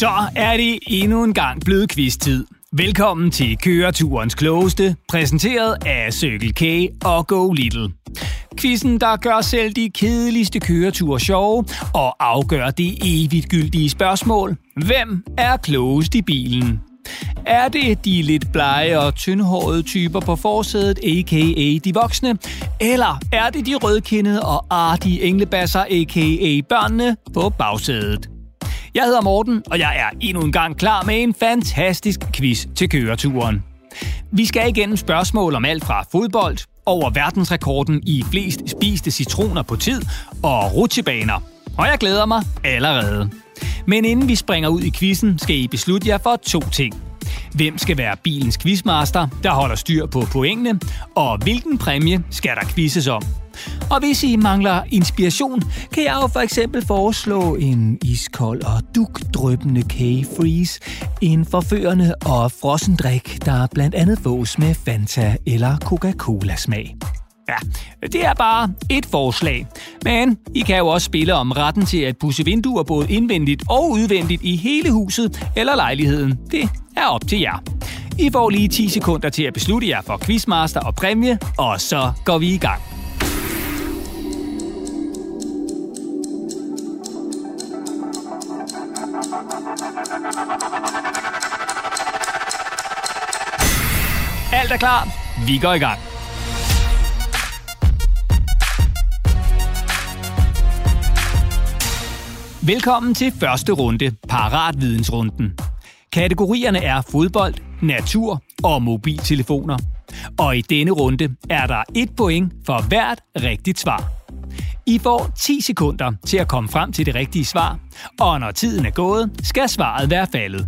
Så er det endnu en gang blevet quiz-tid. Velkommen til Køreturens Klogeste, præsenteret af Circle K og Go Little. Quizzen, der gør selv de kedeligste køreture sjove og afgør det evigt gyldige spørgsmål. Hvem er klogest i bilen? Er det de lidt blege og tyndhårede typer på forsædet, a.k.a. de voksne? Eller er det de rødkindede og artige englebasser, a.k.a. børnene, på bagsædet? Jeg hedder Morten, og jeg er endnu en gang klar med en fantastisk quiz til køreturen. Vi skal igennem spørgsmål om alt fra fodbold, over verdensrekorden i flest spiste citroner på tid og rutsjebaner. Og jeg glæder mig allerede. Men inden vi springer ud i quizzen, skal I beslutte jer for to ting. Hvem skal være bilens quizmaster, der holder styr på pointene, og hvilken præmie skal der quizzes om? Og hvis I mangler inspiration, kan jeg jo for eksempel foreslå en iskold og dugdrøbende K-Freeze. En forførende og frossen drik, der blandt andet fås med Fanta eller Coca-Cola-smag. Ja, det er bare et forslag. Men I kan jo også spille om retten til at pusse vinduer både indvendigt og udvendigt i hele huset eller lejligheden. Det er op til jer. I får lige 10 sekunder til at beslutte jer for quizmaster og præmie, og så går vi i gang. Alt er klar. Vi går i gang. Velkommen til første runde, Paratvidensrunden. Kategorierne er fodbold, natur og mobiltelefoner. Og i denne runde er der et point for hvert rigtigt svar. I får 10 sekunder til at komme frem til det rigtige svar, og når tiden er gået, skal svaret være faldet.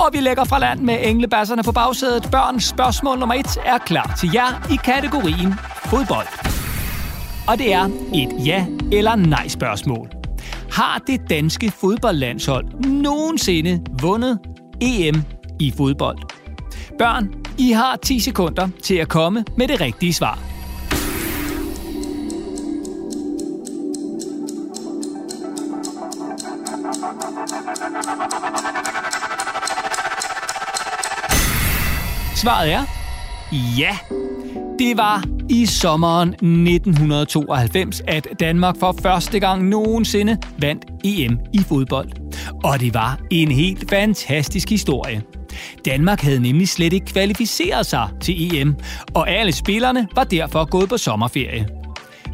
Og vi lægger fra land med englebasserne på bagsædet. Børns spørgsmål nummer 1 er klar til jer i kategorien fodbold. Og det er et ja eller nej spørgsmål. Har det danske fodboldlandshold nogensinde vundet EM i fodbold? Børn, I har 10 sekunder til at komme med det rigtige svar. Svaret er ja. Det var i sommeren 1992, at Danmark for første gang nogensinde vandt EM i fodbold. Og det var en helt fantastisk historie. Danmark havde nemlig slet ikke kvalificeret sig til EM, og alle spillerne var derfor gået på sommerferie.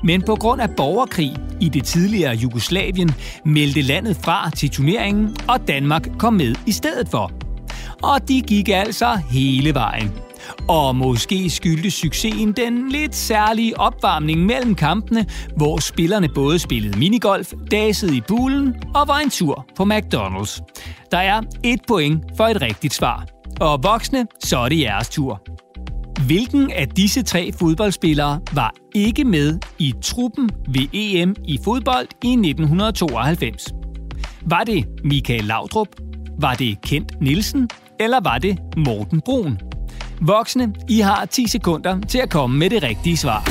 Men på grund af borgerkrig i det tidligere Jugoslavien meldte landet fra til turneringen, og Danmark kom med i stedet for. Og de gik altså hele vejen. Og måske skyldte succesen den lidt særlige opvarmning mellem kampene, hvor spillerne både spillede minigolf, dasede i bulen og var en tur på McDonald's. Der er et point for et rigtigt svar. Og voksne, så er det jeres tur. Hvilken af disse tre fodboldspillere var ikke med i truppen ved EM i fodbold i 1992? Var det Michael Laudrup? Var det Kent Nielsen? Eller var det Morten Brun? Voksne, I har 10 sekunder til at komme med det rigtige svar.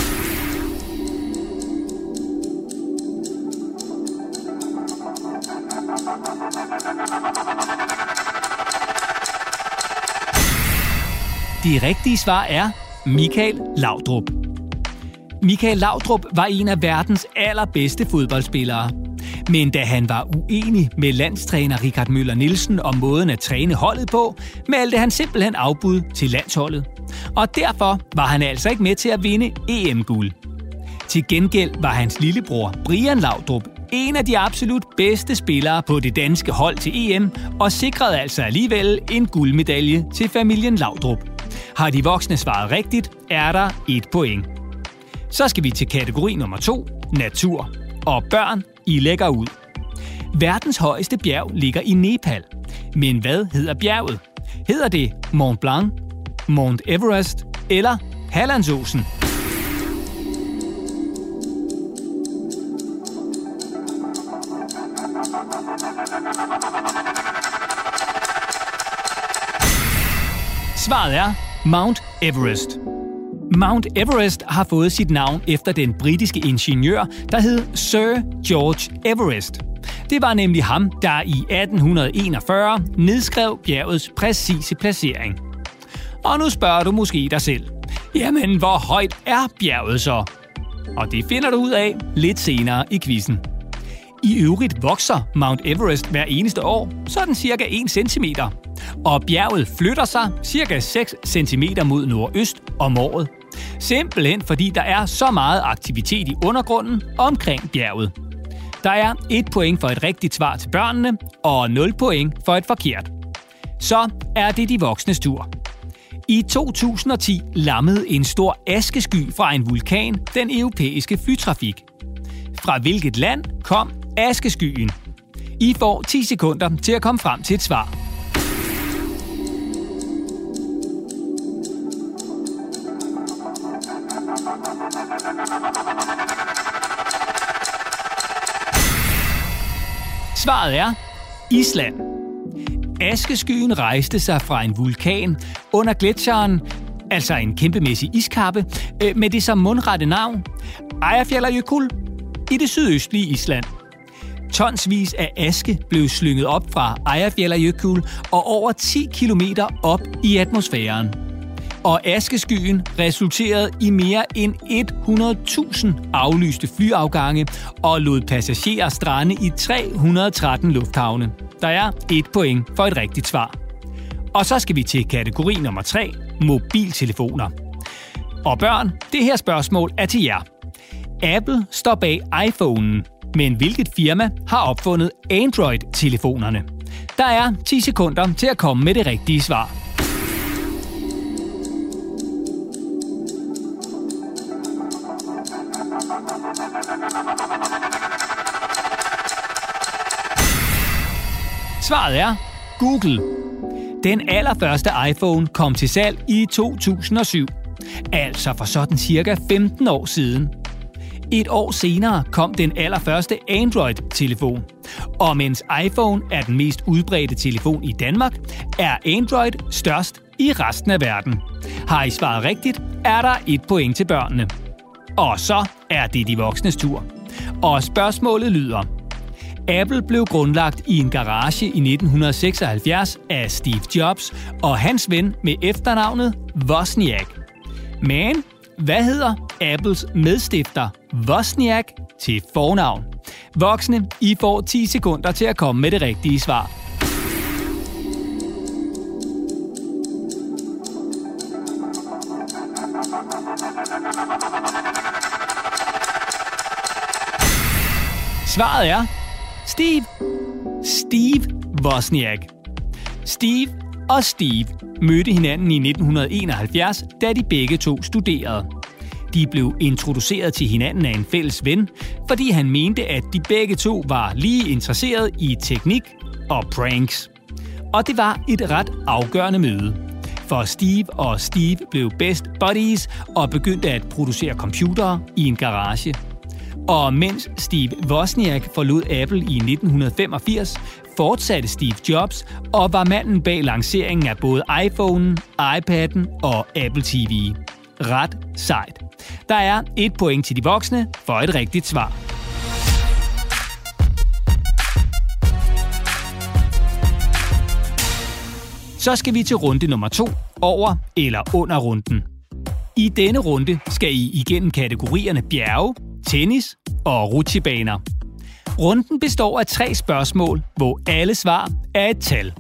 Det rigtige svar er Michael Laudrup. Michael Laudrup var en af verdens allerbedste fodboldspillere. Men da han var uenig med landstræner Richard Møller Nielsen om måden at træne holdet på, meldte han simpelthen afbud til landsholdet. Og derfor var han altså ikke med til at vinde EM-guld. Til gengæld var hans lillebror Brian Laudrup en af de absolut bedste spillere på det danske hold til EM, og sikrede altså alligevel en guldmedalje til familien Laudrup. Har de voksne svaret rigtigt, er der et point. Så skal vi til kategori nummer 2, natur. Og børn, i lægger ud. Verdens højeste bjerg ligger i Nepal. Men hvad hedder bjerget? Hedder det Mont Blanc, Mount Everest eller Hallandsåsen? Svaret er Mount Everest. Mount Everest har fået sit navn efter den britiske ingeniør, der hed Sir George Everest. Det var nemlig ham, der i 1841 nedskrev bjergets præcise placering. Og nu spørger du måske dig selv, jamen hvor højt er bjerget så? Og det finder du ud af lidt senere i quizzen. I øvrigt vokser Mount Everest hver eneste år, sådan cirka 1 cm. Og bjerget flytter sig cirka 6 cm mod nordøst om året. Simpelthen fordi der er så meget aktivitet i undergrunden omkring bjerget. Der er et point for et rigtigt svar til børnene, og 0 point for et forkert. Så er det de voksne tur. I 2010 lammede en stor askesky fra en vulkan den europæiske flytrafik. Fra hvilket land kom askeskyen? I får 10 sekunder til at komme frem til et svar. Svaret er Island. Askeskyen rejste sig fra en vulkan under gletsjeren, altså en kæmpemæssig iskappe, øh, med det som mundrette navn Eyjafjallajökull i det sydøstlige Island. Tonsvis af aske blev slynget op fra Eyjafjallajökull og over 10 km op i atmosfæren. Og askeskyen resulterede i mere end 100.000 aflyste flyafgange og lod passagerer strande i 313 lufthavne. Der er et point for et rigtigt svar. Og så skal vi til kategori nummer 3, mobiltelefoner. Og børn, det her spørgsmål er til jer. Apple står bag iPhone'en, men hvilket firma har opfundet Android-telefonerne? Der er 10 sekunder til at komme med det rigtige svar. Svaret er Google. Den allerførste iPhone kom til salg i 2007. Altså for sådan cirka 15 år siden. Et år senere kom den allerførste Android-telefon. Og mens iPhone er den mest udbredte telefon i Danmark, er Android størst i resten af verden. Har I svaret rigtigt, er der et point til børnene. Og så er det de voksnes tur. Og spørgsmålet lyder, Apple blev grundlagt i en garage i 1976 af Steve Jobs og hans ven med efternavnet Wozniak. Men hvad hedder Apples medstifter Wozniak til fornavn? Voksne, I får 10 sekunder til at komme med det rigtige svar. Svaret er Steve. Steve Wozniak. Steve og Steve mødte hinanden i 1971, da de begge to studerede. De blev introduceret til hinanden af en fælles ven, fordi han mente, at de begge to var lige interesseret i teknik og pranks. Og det var et ret afgørende møde. For Steve og Steve blev best buddies og begyndte at producere computere i en garage. Og mens Steve Wozniak forlod Apple i 1985, fortsatte Steve Jobs og var manden bag lanceringen af både iPhone, iPad'en og Apple TV. Ret sejt. Der er et point til de voksne for et rigtigt svar. Så skal vi til runde nummer to, over eller under runden. I denne runde skal I igennem kategorierne bjerge, tennis og rutsjebaner. Runden består af tre spørgsmål, hvor alle svar er et tal.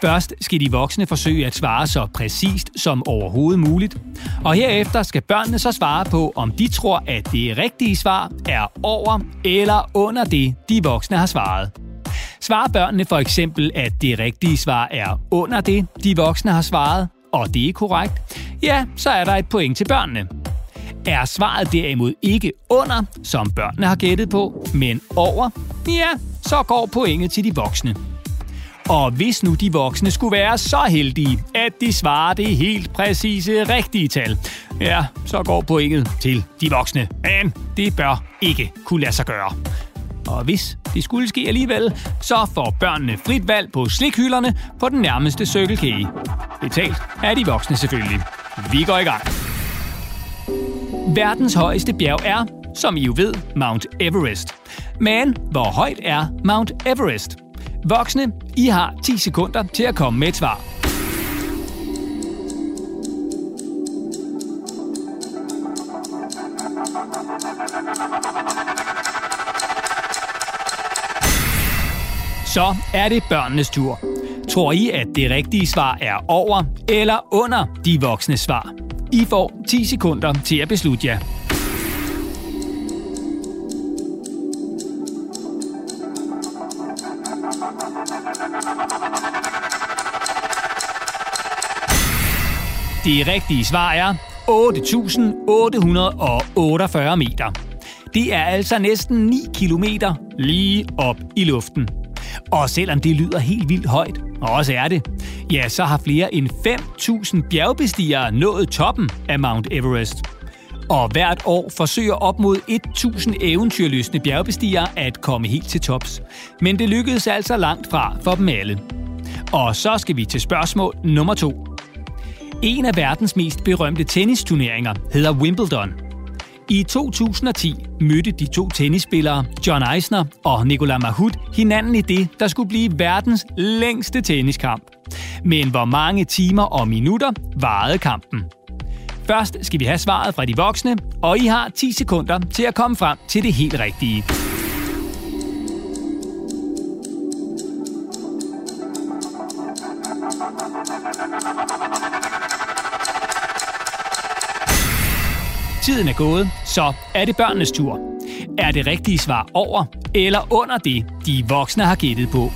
Først skal de voksne forsøge at svare så præcist som overhovedet muligt, og herefter skal børnene så svare på, om de tror, at det rigtige svar er over eller under det, de voksne har svaret. Svarer børnene for eksempel, at det rigtige svar er under det, de voksne har svaret, og det er korrekt, ja, så er der et point til børnene. Er svaret derimod ikke under, som børnene har gættet på, men over, ja, så går pointet til de voksne. Og hvis nu de voksne skulle være så heldige, at de svarer det helt præcise rigtige tal, ja, så går pointet til de voksne. Men det bør ikke kunne lade sig gøre. Og hvis det skulle ske alligevel, så får børnene frit valg på slikhylderne på den nærmeste Circle K. Betalt er de voksne selvfølgelig. Vi går i gang. Verdens højeste bjerg er, som I jo ved, Mount Everest. Men hvor højt er Mount Everest? Voksne, I har 10 sekunder til at komme med et svar. Så er det børnenes tur. Tror I, at det rigtige svar er over eller under de voksne svar? I får 10 sekunder til at beslutte jer. Det rigtige svar er 8.848 meter. Det er altså næsten 9 kilometer lige op i luften. Og selvom det lyder helt vildt højt, og også er det, ja, så har flere end 5.000 bjergbestigere nået toppen af Mount Everest. Og hvert år forsøger op mod 1.000 eventyrlystne bjergbestigere at komme helt til tops. Men det lykkedes altså langt fra for dem alle. Og så skal vi til spørgsmål nummer to. En af verdens mest berømte tennisturneringer hedder Wimbledon. I 2010 mødte de to tennisspillere, John Eisner og Nicolas Mahut, hinanden i det, der skulle blive verdens længste tenniskamp. Men hvor mange timer og minutter varede kampen? Først skal vi have svaret fra de voksne, og I har 10 sekunder til at komme frem til det helt rigtige. Tiden er gået, så er det børnenes tur. Er det rigtige svar over eller under det, de voksne har gættet på?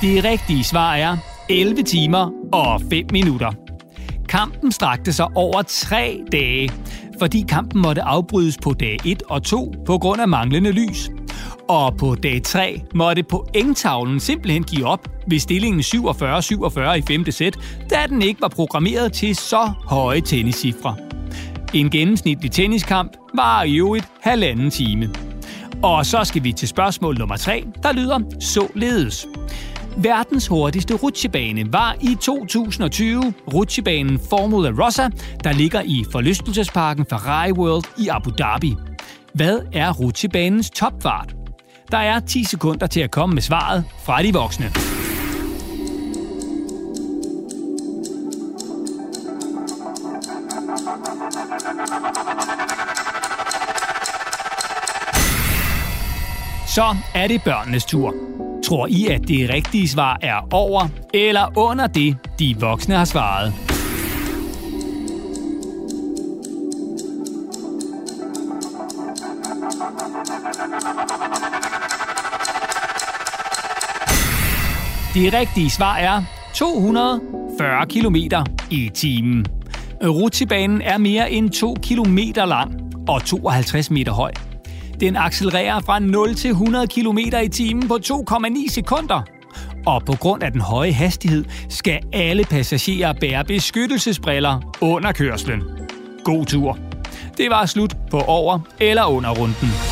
Det rigtige svar er 11 timer og 5 minutter. Kampen strakte sig over tre dage, fordi kampen måtte afbrydes på dag 1 og 2 på grund af manglende lys. Og på dag 3 måtte pointtavlen simpelthen give op ved stillingen 47-47 i 5. sæt, da den ikke var programmeret til så høje tenniscifre. En gennemsnitlig tenniskamp var i øvrigt halvanden time. Og så skal vi til spørgsmål nummer 3, der lyder således. Verdens hurtigste rutsjebane var i 2020 rutsjebanen Formula Rossa, der ligger i forlystelsesparken Ferrari World i Abu Dhabi. Hvad er rutsjebanens topfart? Der er 10 sekunder til at komme med svaret fra de voksne. Så er det børnenes tur. Tror I, at det rigtige svar er over eller under det, de voksne har svaret? Det rigtige svar er 240 km i timen. Rutsjebanen er mere end 2 km lang og 52 meter høj. Den accelererer fra 0 til 100 km i timen på 2,9 sekunder. Og på grund af den høje hastighed skal alle passagerer bære beskyttelsesbriller under kørslen. God tur. Det var slut på over- eller under runden.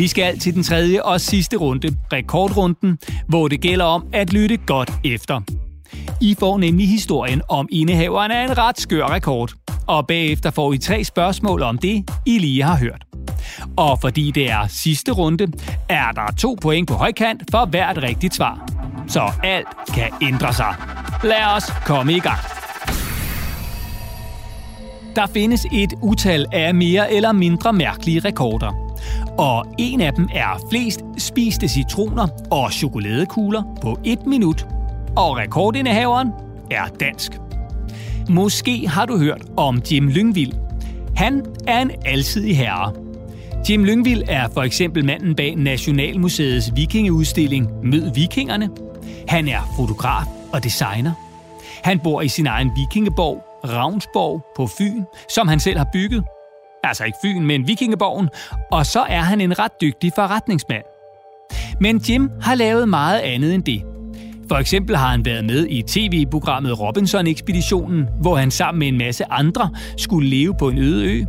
Vi skal til den tredje og sidste runde, rekordrunden, hvor det gælder om at lytte godt efter. I får nemlig historien om indehaveren af en ret skør rekord. Og bagefter får I tre spørgsmål om det, I lige har hørt. Og fordi det er sidste runde, er der to point på højkant for hvert rigtigt svar. Så alt kan ændre sig. Lad os komme i gang. Der findes et utal af mere eller mindre mærkelige rekorder. Og en af dem er flest spiste citroner og chokoladekugler på et minut. Og rekordindehaveren er dansk. Måske har du hørt om Jim Lyngvild. Han er en alsidig herre. Jim Lyngvild er for eksempel manden bag Nationalmuseets vikingeudstilling Mød Vikingerne. Han er fotograf og designer. Han bor i sin egen vikingeborg, Ravnsborg på Fyn, som han selv har bygget – altså ikke Fyn, men Vikingeborgen, og så er han en ret dygtig forretningsmand. Men Jim har lavet meget andet end det. For eksempel har han været med i tv-programmet Robinson-ekspeditionen, hvor han sammen med en masse andre skulle leve på en øde ø.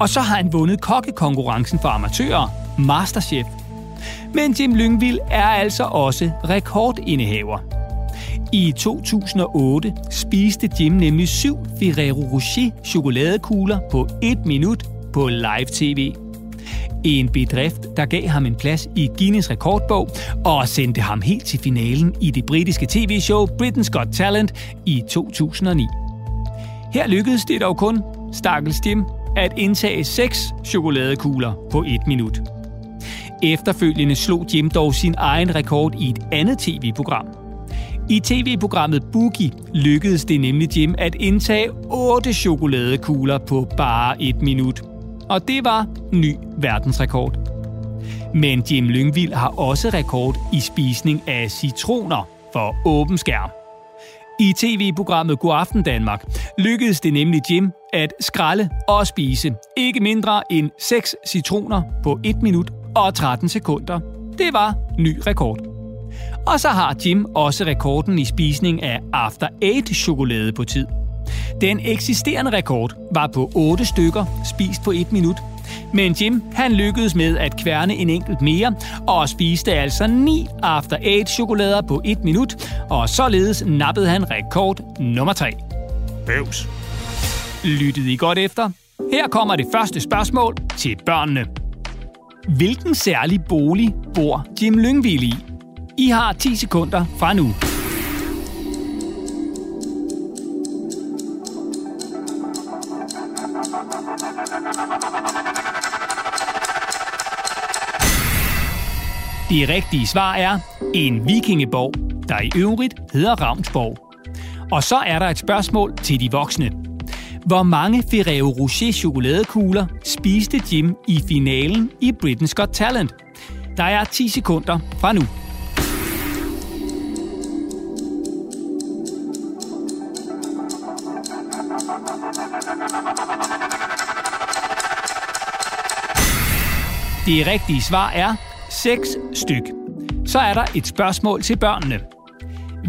Og så har han vundet kokkekonkurrencen for amatører, Masterchef. Men Jim Lyngvild er altså også rekordindehaver. I 2008 spiste Jim nemlig syv Ferrero Rocher chokoladekugler på et minut på live tv. En bedrift, der gav ham en plads i Guinness rekordbog og sendte ham helt til finalen i det britiske tv-show Britain's Got Talent i 2009. Her lykkedes det dog kun, stakkels Jim, at indtage seks chokoladekugler på et minut. Efterfølgende slog Jim dog sin egen rekord i et andet tv-program. I tv-programmet Boogie lykkedes det nemlig Jim at indtage 8 chokoladekugler på bare et minut. Og det var ny verdensrekord. Men Jim Lyngvild har også rekord i spisning af citroner for åben skærm. I tv-programmet God Aften Danmark lykkedes det nemlig Jim at skralde og spise ikke mindre end 6 citroner på 1 minut og 13 sekunder. Det var ny rekord. Og så har Jim også rekorden i spisning af After Eight chokolade på tid. Den eksisterende rekord var på 8 stykker spist på 1 minut. Men Jim han lykkedes med at kværne en enkelt mere og spiste altså 9 After Eight chokolader på 1 minut, og således nappede han rekord nummer 3. Bøvs. Lyttede I godt efter? Her kommer det første spørgsmål til børnene. Hvilken særlig bolig bor Jim Lyngvild i? I har 10 sekunder fra nu. Det rigtige svar er en vikingeborg, der i øvrigt hedder Ravnsborg. Og så er der et spørgsmål til de voksne. Hvor mange Ferrero Rocher chokoladekugler spiste Jim i finalen i Britain's Got Talent? Der er 10 sekunder fra nu. Det rigtige svar er 6 styk. Så er der et spørgsmål til børnene.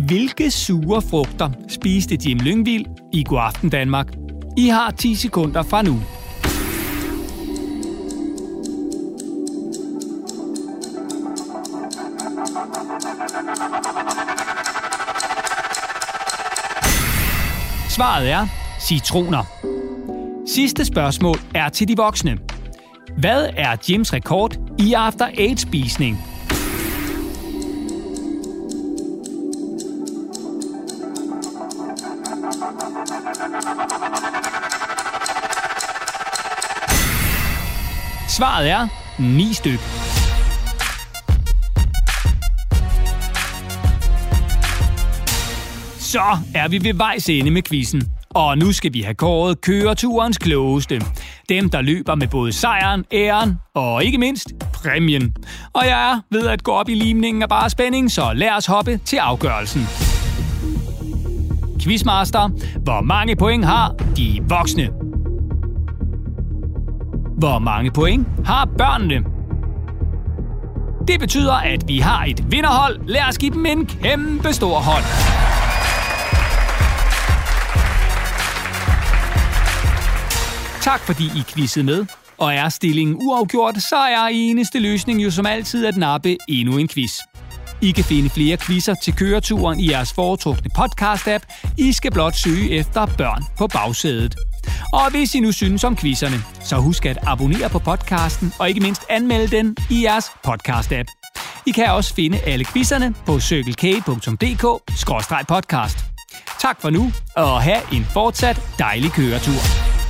Hvilke sure frugter spiste Jim Lyngvild i God Aften Danmark? I har 10 sekunder fra nu. Svaret er citroner. Sidste spørgsmål er til de voksne. Hvad er Jims rekord i After Eight-spisning? Svaret er 9 styk. Så er vi ved vejs ende med quizzen. Og nu skal vi have kåret køreturens klogeste. Dem, der løber med både sejren, æren og ikke mindst præmien. Og jeg er ved at gå op i limningen af bare spænding, så lad os hoppe til afgørelsen. Quizmaster, hvor mange point har de voksne? Hvor mange point har børnene? Det betyder, at vi har et vinderhold. Lad os give dem en kæmpe stor hånd. Tak fordi I quizzede med. Og er stillingen uafgjort, så er eneste løsning jo som altid at nappe endnu en quiz. I kan finde flere quizzer til køreturen i jeres foretrukne podcast-app. I skal blot søge efter børn på bagsædet. Og hvis I nu synes om quizzerne, så husk at abonnere på podcasten og ikke mindst anmelde den i jeres podcast-app. I kan også finde alle quizzerne på cykelk.dk-podcast. Tak for nu, og have en fortsat dejlig køretur.